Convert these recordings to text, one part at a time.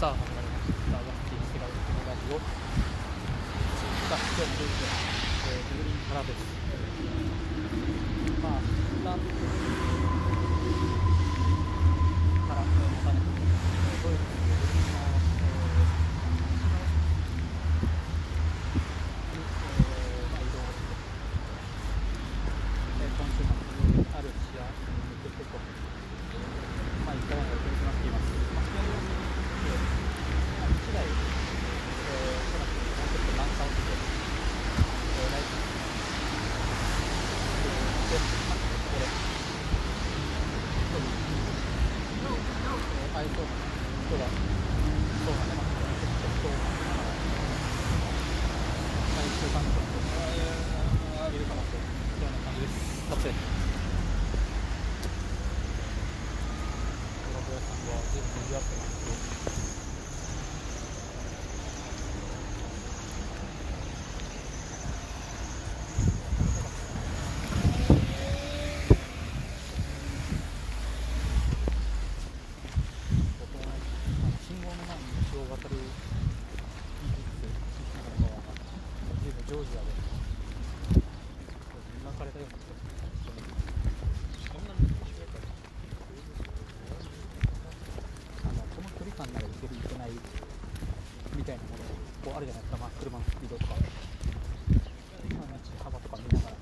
さあ始まりましたワッキーセガのラジオが今日もととで、えグ、ベルリンからです、え、まあなんからけるいけないみたいなものこうあるじゃないですか、あ、車のスピードとか、まあ、道幅とか見ながら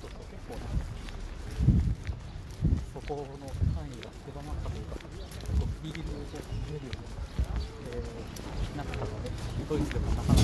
そう結構なそこの範囲が狭まったというかギリギリで見えるような、なったのでドイツでもなかなか。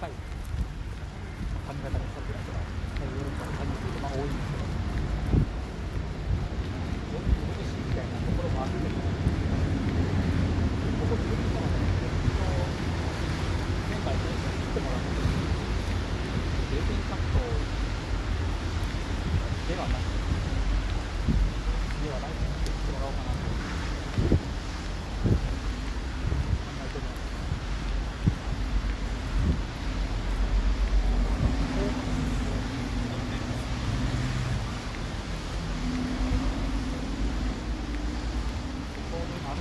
近い髪型の人ってだけらヨーロッパの髪っいうのが多いんですけど。ご自身みたいなところもあって、ここにいる人はね、前回の人に来てもらって、全然格闘ではなくて、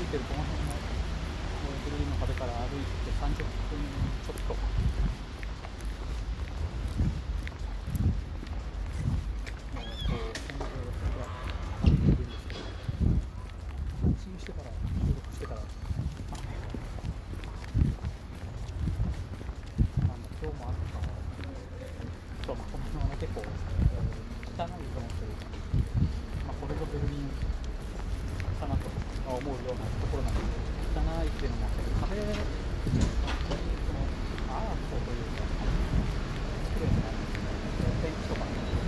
ってるこの辺のグリーンの壁から歩いて30分ちょっと。ようなところなんです汚いっていうのもあって壁本当にそのアートというか、ね、きれいなペンチとか。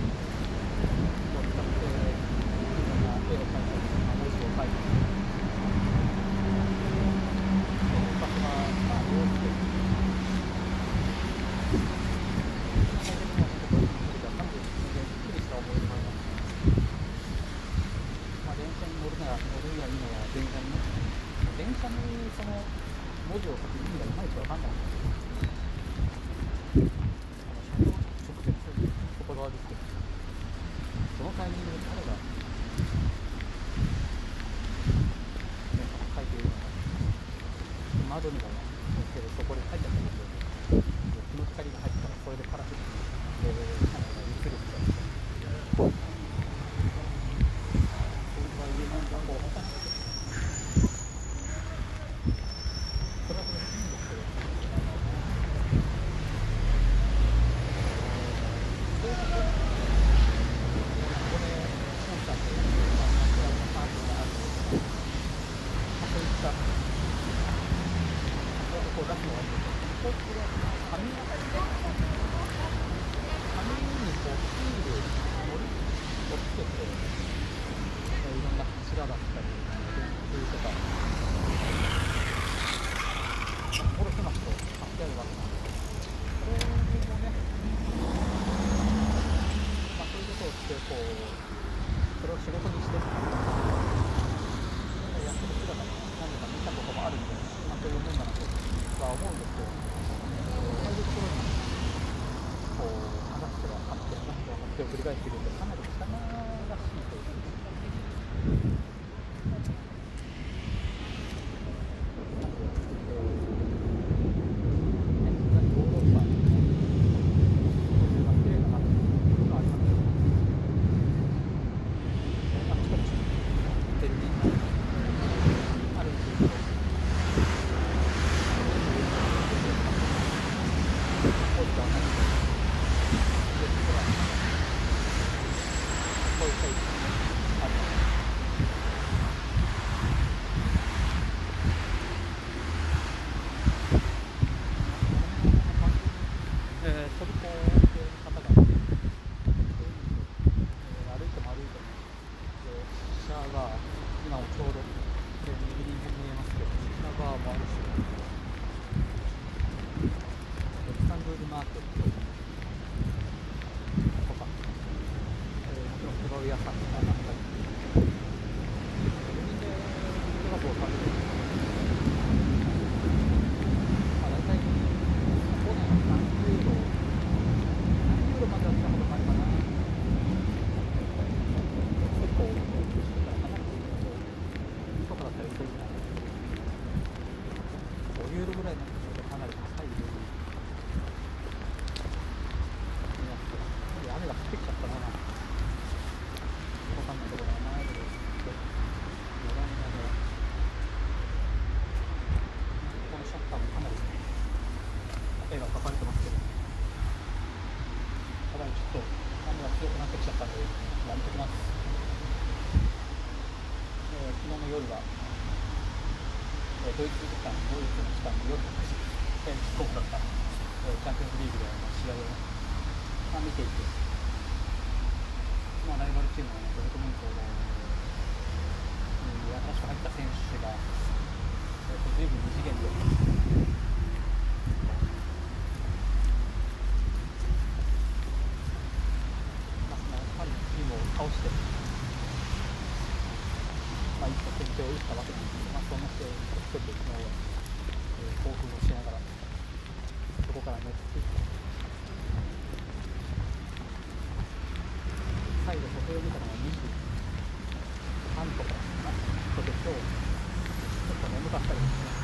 you. 振り返ってるんだこういうえー、それこう。シャ、今もちょうど右に見えますけど、シャーもあるし、強くなってきちゃったんでやめときます、えー、昨日の夜は、えー、ドイツ時間ドイツの時間の夜の9時えー、キッだった、えー、チャンピオンズリーグでの試合を、まあ、見ていて、まあ、ライバルチームの、ねを打ったわけなんですが、その試合にちょっと昨日は、えー、興奮をしながら、そこから寝つき、最後、時計を見たのが23とか、ちょっと今日、ちょっと眠かったですね。